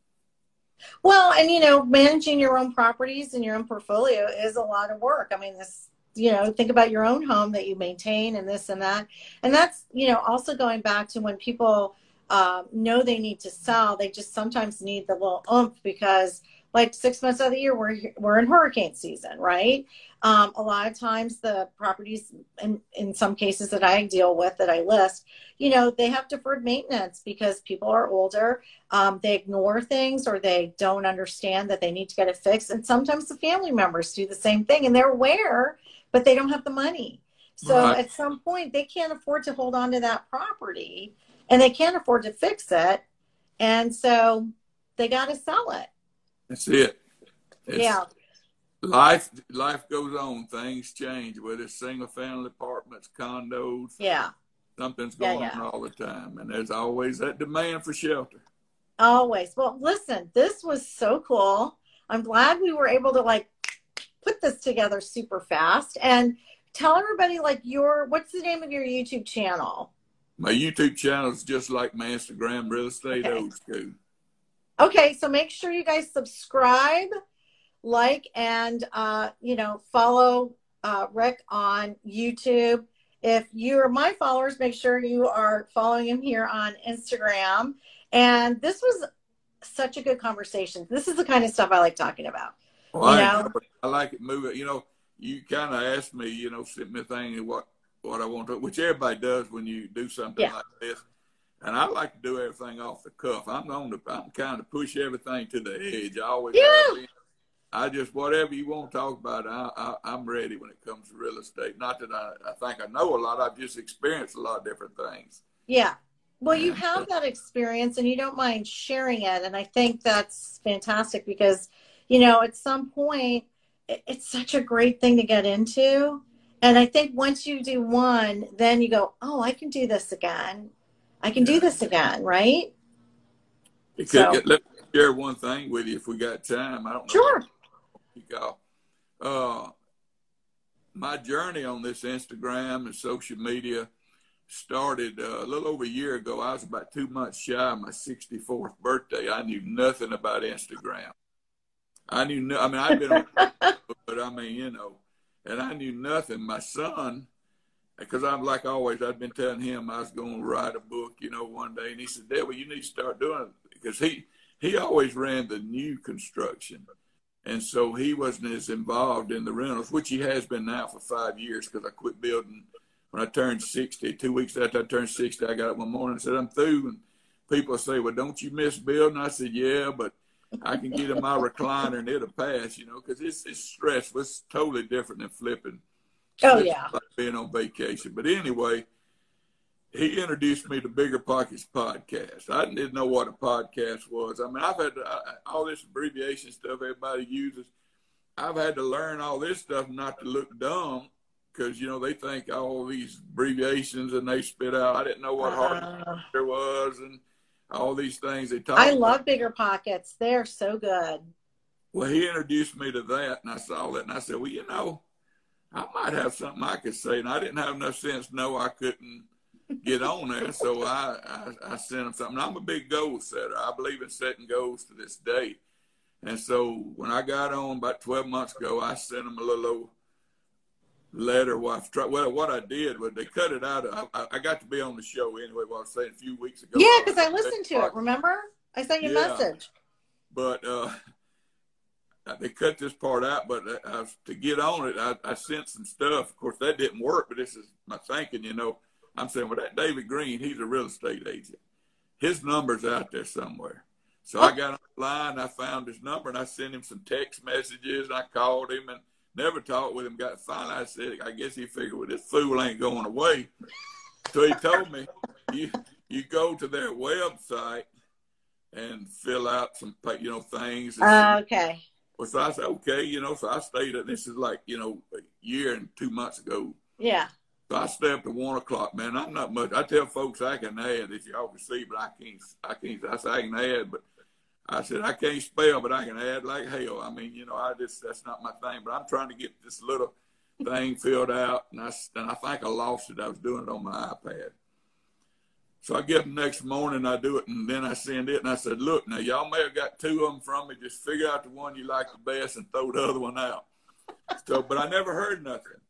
Well, and you know, managing your own properties and your own portfolio is a lot of work. I mean, this you know think about your own home that you maintain and this and that and that's you know also going back to when people uh, know they need to sell. They just sometimes need the little oomph because like six months out of the year we're we're in hurricane season right? Um, a lot of times the properties in, in some cases that i deal with that i list you know they have deferred maintenance because people are older. Um, they ignore things or they don't understand that they need to get it fixed. And sometimes the family members do the same thing and they're aware but they don't have the money. So right. at some point they can't afford to hold on to that property and they can't afford to fix it and so they got to sell it that's it. It's, yeah. Life life goes on. Things change. Whether it's single family apartments, condos. Yeah. Something's going yeah, yeah. on all the time, and there's always that demand for shelter. Always. Well, listen, this was so cool. I'm glad we were able to like put this together super fast and tell everybody like your what's the name of your YouTube channel? My YouTube channel is just like my Instagram, Real Estate okay. Old School. Okay, so make sure you guys subscribe, like, and uh, you know follow uh, Rick on YouTube. If you're my followers, make sure you are following him here on Instagram. And this was such a good conversation. This is the kind of stuff I like talking about. Well, you I, know? I like it moving. You know, you kind of asked me, you know, sent me a thing and what what I want to, which everybody does when you do something yeah. like this and I like to do everything off the cuff. I'm on the I'm kind of push everything to the edge. I always yeah. I just whatever you want to talk about, I, I am ready when it comes to real estate. Not that I, I think I know a lot. I've just experienced a lot of different things. Yeah. Well, you have that experience and you don't mind sharing it. And I think that's fantastic because, you know, at some point, it's such a great thing to get into. And I think once you do one, then you go, oh, I can do this again. I can do this again, right? Could, so, let me share one thing with you if we got time. I don't know. Sure. You Go. Uh, my journey on this Instagram and social media started uh, a little over a year ago. I was about two months shy of my 64th birthday. I knew nothing about Instagram. I knew, no, I mean, I've been on, but I mean, you know, and I knew nothing. My son because I'm like always, I'd been telling him I was going to write a book, you know, one day, and he said, "Devil, you need to start doing it," because he he always ran the new construction, and so he wasn't as involved in the rentals, which he has been now for five years because I quit building when I turned 60. Two weeks after I turned 60, I got up one morning and said, "I'm through." And people say, "Well, don't you miss building?" I said, "Yeah, but." I can get in my recliner and it'll pass, you know, because it's it's stressful. It's totally different than flipping Oh yeah. Like being on vacation. But anyway, he introduced me to BiggerPockets podcast. I didn't know what a podcast was. I mean, I've had to, I, all this abbreviation stuff everybody uses. I've had to learn all this stuff not to look dumb because you know they think all these abbreviations and they spit out. I didn't know what hard uh, there was and all these things they talk. I love about. BiggerPockets. They're so good. Well, he introduced me to that, and I saw that, and I said, "Well, you know, I might have something I could say. And I didn't have enough sense No, I couldn't get on there. So I, I, I sent him something. I'm a big goal setter. I believe in setting goals to this day. And so when I got on about 12 months ago, I sent him a little letter. Well, what I did was they cut it out. I, I got to be on the show anyway, what I was saying a few weeks ago. Yeah, because I listened to it, remember? I sent you a yeah. message. But uh, they cut this part out, but I, to get on it, I, I sent some stuff. Of course, that didn't work, but this is my thinking. You know, I'm saying, well, that David Greene, he's a real estate agent. His number's out there somewhere. So I got online, I found his number, and I sent him some text messages. And I called him and never talked with him. Got finally, I said, I guess he figured, well, this fool ain't going away. So he told me, you you go to their website and fill out some, you know, things. Uh, okay well, so I said, okay, you know, so I stayed at, this is like, you know, a year and two months ago. Yeah. So I stay up to one o'clock, man. I'm not much. I tell folks I can add if y'all can see, but I can't, I can't, I say I can add, but I said, I can't spell, but I can add like hell. I mean, you know, I just, that's not my thing, but I'm trying to get this little thing filled out. And I, and I think I lost it. I was doing it on my iPad. So I get them next morning, I do it, and then I send it, and I said, look, now y'all may have got two of them from me. Just figure out the one you like the best and throw the other one out. So, but I never heard nothing.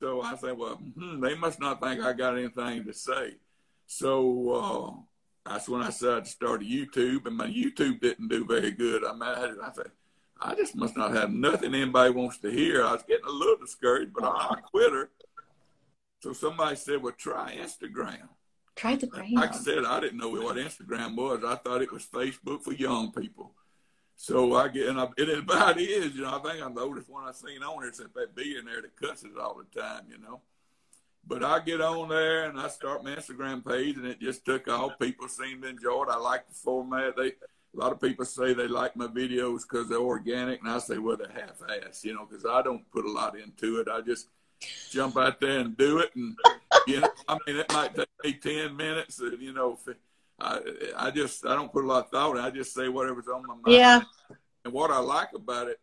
So I said, well, hmm, they must not think I got anything to say. So uh, that's when I decided to start a YouTube, and my YouTube didn't do very good. I mean, I said, I just must not have nothing anybody wants to hear. I was getting a little discouraged, but I'm a quitter. So somebody said, well, try Instagram. Try the gram. Like I said, I didn't know what Instagram was. I thought it was Facebook for young people. So I get, and I, it about is, you know, I think I'm the oldest one I've seen on there except that billionaire that cusses all the time, you know. But I get on there and I start my Instagram page and it just took off. People seem to enjoy it. I like the format. They, a lot of people say they like my videos because they're organic, and I say, well, they're half-assed, you know, because I don't put a lot into it. I just jump out there and do it. And, you know, I mean, it might take me 10 minutes. And, you know, I, I just, I don't put a lot of thought in I just say whatever's on my mind. Yeah. And what I like about it,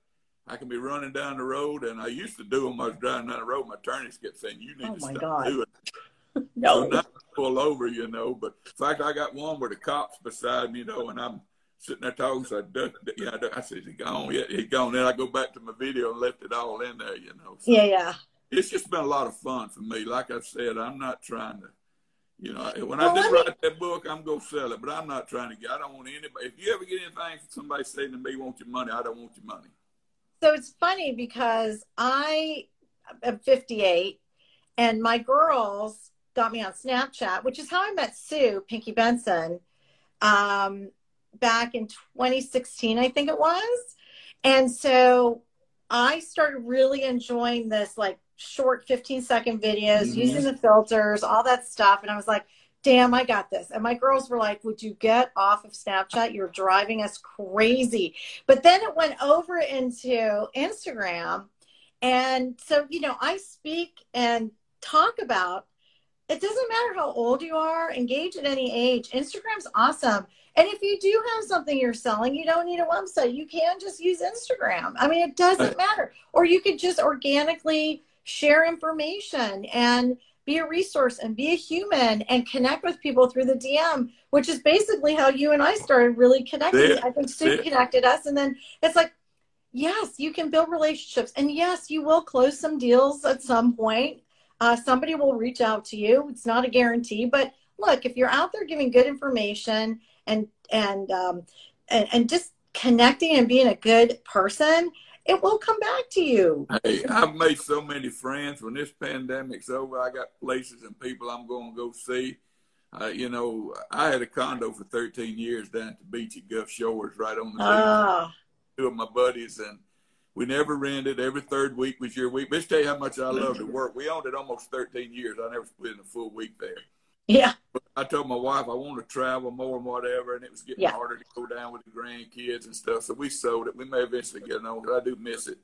I can be running down the road, and I used to do them. I was driving down the road. My attorneys kept saying, "You need oh to stop God. doing it." no, so now pull over, you know. But in fact, I got one where the cops beside me, you know, and I'm sitting there talking. So I, duck, yeah, I, I said, "He's gone." Yeah, he's gone. Then I go back to my video and left it all in there, you know. So, yeah, yeah it's just been a lot of fun for me. Like I said, I'm not trying to, you know, when well, I do write that book, I'm gonna sell it, but I'm not trying to get. I don't want anybody. If you ever get anything from somebody saying to me, "Want your money?" I don't want your money. So it's funny because I am 58, and my girls got me on Snapchat, which is how I met Sue Pinky Benson, um, back in 2016, I think it was, and so I started really enjoying this like short 15 second videos mm-hmm. using the filters, all that stuff. And I was like, damn, I got this. And my girls were like, would you get off of Snapchat? You're driving us crazy. But then it went over into Instagram. And so, you know, I speak and talk about it doesn't matter how old you are, engage at any age. Instagram's awesome. And if you do have something you're selling, you don't need a website. You can just use Instagram. I mean, it doesn't matter. Or you could just organically share information and be a resource and be a human and connect with people through the DM, which is basically how you and I started really connecting. I think Sue connected us. And then it's like, yes, you can build relationships. And yes, you will close some deals at some point. uh, somebody will reach out to you. It's not a guarantee, but look, if you're out there giving good information and and um, and, and just connecting and being a good person, it will come back to you. Hey, I've made so many friends. When this pandemic's over, I got places and people I'm going to go see. Uh, you know, I had a condo for 13 years down at the beach at Gulf Shores, right on the beach. Oh. Two of my buddies, and we never rented. Every third week was your week. Let's tell you how much I love to work. We owned it almost 13 years. I never spent a full week there. Yeah. But I told my wife I want to travel more and whatever, and it was getting Yeah. harder to go down with the grandkids and stuff. So we sold it. We may eventually get it on, I do miss it.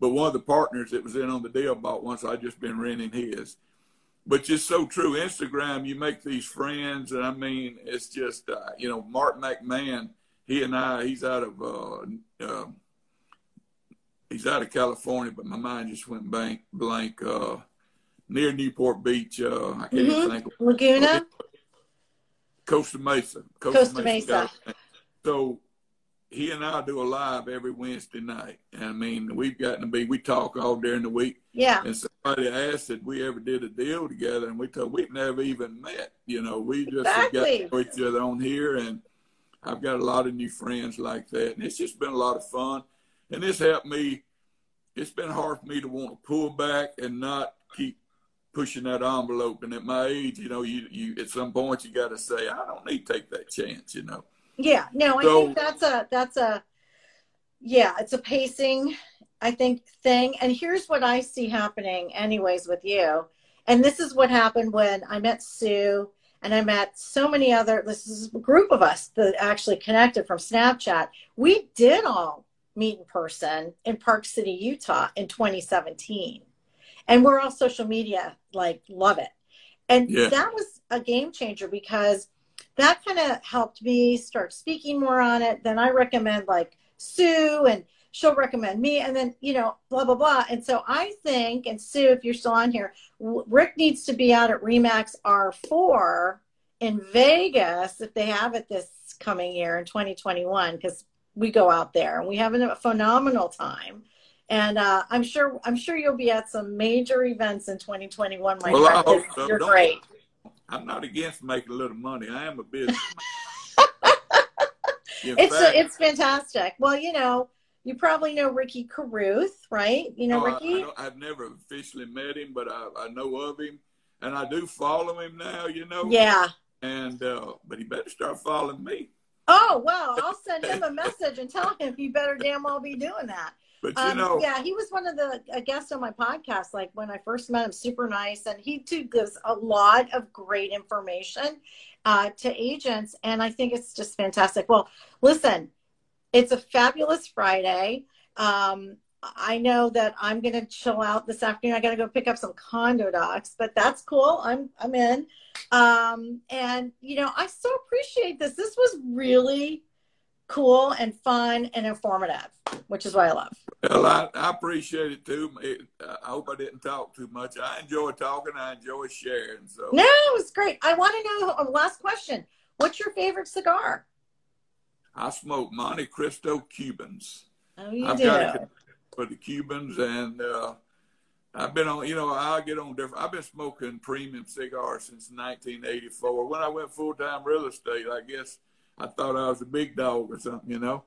But one of the partners that was in on the deal bought one, so I just been renting his. But just so true, Instagram, you make these friends, and I mean, it's just uh, you know, Mark McMahon, he and I, he's out of uh, uh, he's out of California, but my mind just went blank. Blank uh, near Newport Beach. Uh, I can't even Mhm. think. Of, Laguna. Costa Mesa. Costa Mesa. So he and I do a live every Wednesday night. And I mean, we've gotten to be, we talk all during the week. Yeah. And somebody asked if we ever did a deal together, and we told we've never even met. You know, we just Exactly. got to know each other on here, and I've got a lot of new friends like that, and it's just been a lot of fun. And this helped me. It's been hard for me to want to pull back and not keep pushing that envelope. And at my age, you know, you you at some point you got to say, I don't need to take that chance. You know. Yeah, no, I think that's a that's a yeah, it's a pacing I think thing. And here's what I see happening anyways with you. And this is what happened when I met Sue and I met so many other this is a group of us that actually connected from Snapchat. We did all meet in person in Park City, Utah in 2017. And we're all social media like love it. And Yeah. that was a game changer because that kind of helped me start speaking more on it. Then I recommend like Sue and she'll recommend me and then, you know, blah, blah, blah. And so I think, and Sue, if you're still on here, Rick needs to be out at RE/MAX R4 in Vegas if they have it this coming year in 2021 because we go out there and we have a phenomenal time. And uh, I'm sure I'm sure you'll be at some major events in 2021, my Well, I friend. hope so. You're Don't- great. I'm not against making a little money. I am a business. It's fact, it's fantastic. Well, you know, you probably know Ricky Carruth, right? You know no, Ricky. I, I've never officially met him, but I, I know of him, and I do follow him now. You know. yeah. And uh, but he better start following me. Oh well, I'll send him a message and tell him he better damn well be doing that. But you Um, know, yeah, he was one of the guests on my podcast. Like when I first met him, super nice, and he too gives a lot of great information uh, to agents, and I think it's just fantastic. Well, listen, it's a fabulous Friday. Um, I know that I'm going to chill out this afternoon. I got to go pick up some condo docs, but that's cool. I'm I'm in. Um, and you know, I so appreciate this. This was really cool and fun and informative, which is what I love. well, I, I appreciate it too. It, I hope I didn't talk too much. I enjoy talking. I enjoy sharing. So No, it was great. I want to know. uh, Last question. What's your favorite cigar? I smoke Montecristo Cubans. Oh, you I've do. got a for the Cubans, and uh, I've been on. You know, I get on different. I've been smoking premium cigars since 1984. When I went full time real estate, I guess I thought I was a big dog or something, you know.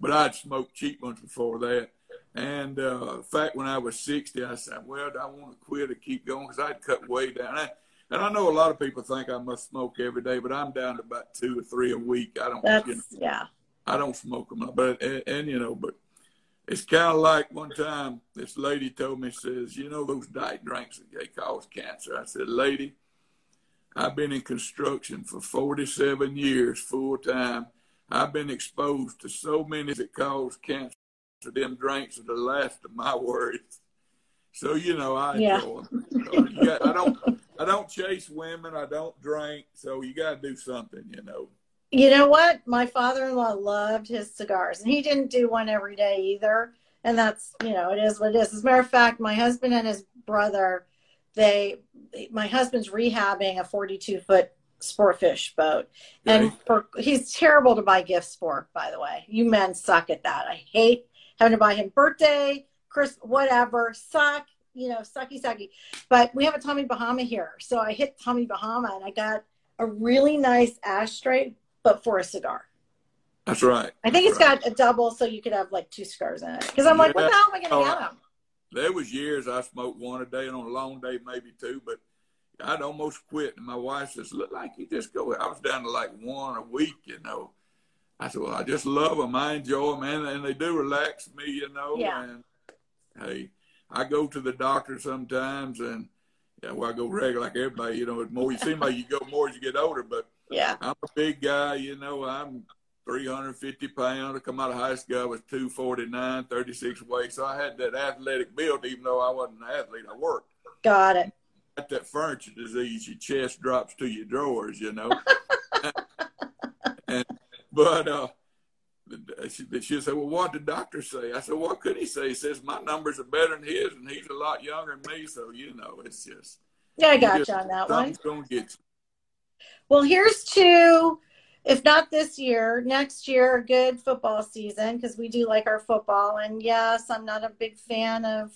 But I'd smoked cheap ones before that. And uh, in fact, when I was 60, I said, "Well, I want to quit or keep going?" Because I'd cut way down. I, and I know a lot of people think I must smoke every day, but I'm down to about two or three a week. I don't. That's You know, yeah. I don't smoke them, but and, and you know, but it's kind of like one time this lady told me, says, you know, those diet drinks they cause cancer. I said, lady, I've been in construction for 47 years, full time. I've been exposed to so many that cause cancer. Them drinks are the last of my worries. So you know, I Yeah. enjoy them. So got, I don't, I don't chase women. I don't drink. So you got to do something, you know. You know what? My father-in-law loved his cigars, and he didn't do one every day either. And that's you know, it is what it is. As a matter of fact, my husband and his brother, they, my husband's rehabbing a 42 foot sportfish boat, and Okay. for he's terrible to buy gifts for. By the way, you men suck at that. I hate having to buy him birthday, Chris, whatever. Suck. you know, sucky sucky. But we have a Tommy Bahama here. So I hit Tommy Bahama and I got a really nice ashtray, but for a cigar. That's right. I think That's it's right. got a double so you could have like two cigars in it. Because I'm like, what the hell am I going to Yeah. get oh, them? There was years I smoked one a day, and on a long day maybe two, but I'd almost quit. And my wife says, "Look like you just go." I was down to like one a week, you know. I said, "Well, I just love them. I enjoy them, and, and they do relax me, you know." Yeah. And hey, I go to the doctor sometimes, and yeah, well, I go regular like everybody. You know, the more you seem like you go more as you get older, but Yeah. I'm a big guy, you know. I'm 350 pounds. I come out of high school, I was 249, 36 weight. So I had that athletic build, even though I wasn't an athlete. I worked. Got it. Got that furniture disease. Your chest drops to your drawers, you know. and, but uh, she, she said, "Well, what did the doctor say?" I said, "What could he say?" He says, "My numbers are better than his, and he's a lot younger than me. So you know, it's just Yeah, I you got just- you on that one. gonna get you." Well, here's to, if not this year, next year, a good football season because we do like our football. And yes, I'm not a big fan of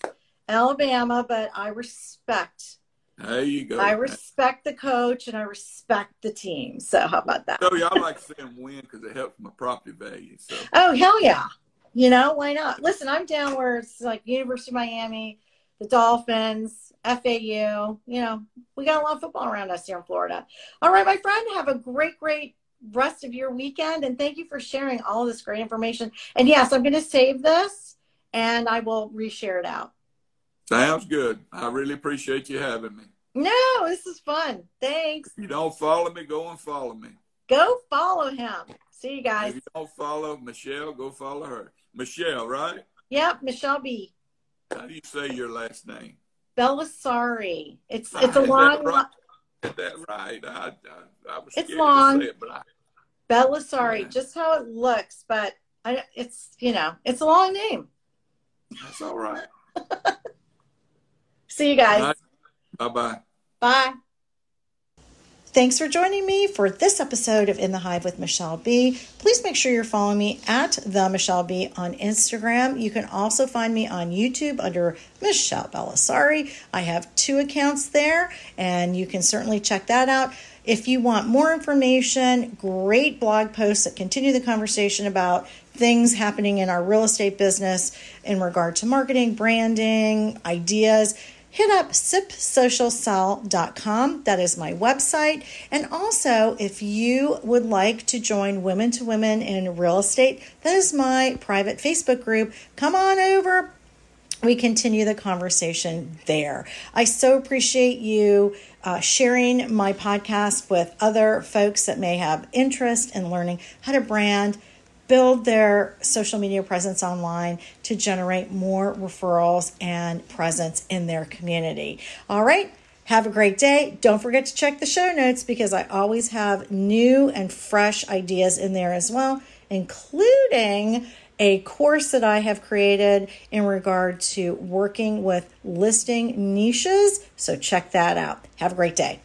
Alabama, but I respect. There you go. I respect the coach and I respect the team. So how about that? So yeah, I like to see them win because it helps my property value. So Oh hell yeah! You know why not? Listen, I'm down where it's like University of Miami, the Dolphins, FAU. You know, we got a lot of football around us here in Florida. All right, my friend, have a great, great rest of your weekend, and thank you for sharing all this great information. And yes, I'm going to save this, and I will reshare it out. sounds good. I really appreciate you having me. No, this is fun. Thanks. If you don't follow me, go and follow me. Go follow him. See you guys. If you don't follow Michele, go follow her. Michele, right? Yep, Michele Bee. How do you say your last name? Bellisari. It's it's a long. Is that right? I, I, I was It's long. to say it, but I, Bellisari, Yeah. just how it looks, but I, it's you know it's a long name. that's all right. See you guys. Bye bye. Bye. Thanks for joining me for this episode of In the Hive with Michele Bee. Please make sure you're following me at the Michele Bee on Instagram. You can also find me on YouTube under Michele Bellisari. I have two accounts there, and you can certainly check that out. If you want more information, great blog posts that continue the conversation about things happening in our real estate business in regard to marketing, branding, ideas hit up sipsocialsell.com. That is my website. And also, if you would like to join Women to Women in Real Estate, that is my private Facebook group. Come on over. We continue the conversation there. I so appreciate you uh, sharing my podcast with other folks that may have interest in learning how to brand build their social media presence online to generate more referrals and presence in their community. All right. Have a great day. Don't forget to check the show notes because I always have new and fresh ideas in there as well, including a course that I have created in regard to working with listing niches. So check that out. Have a great day.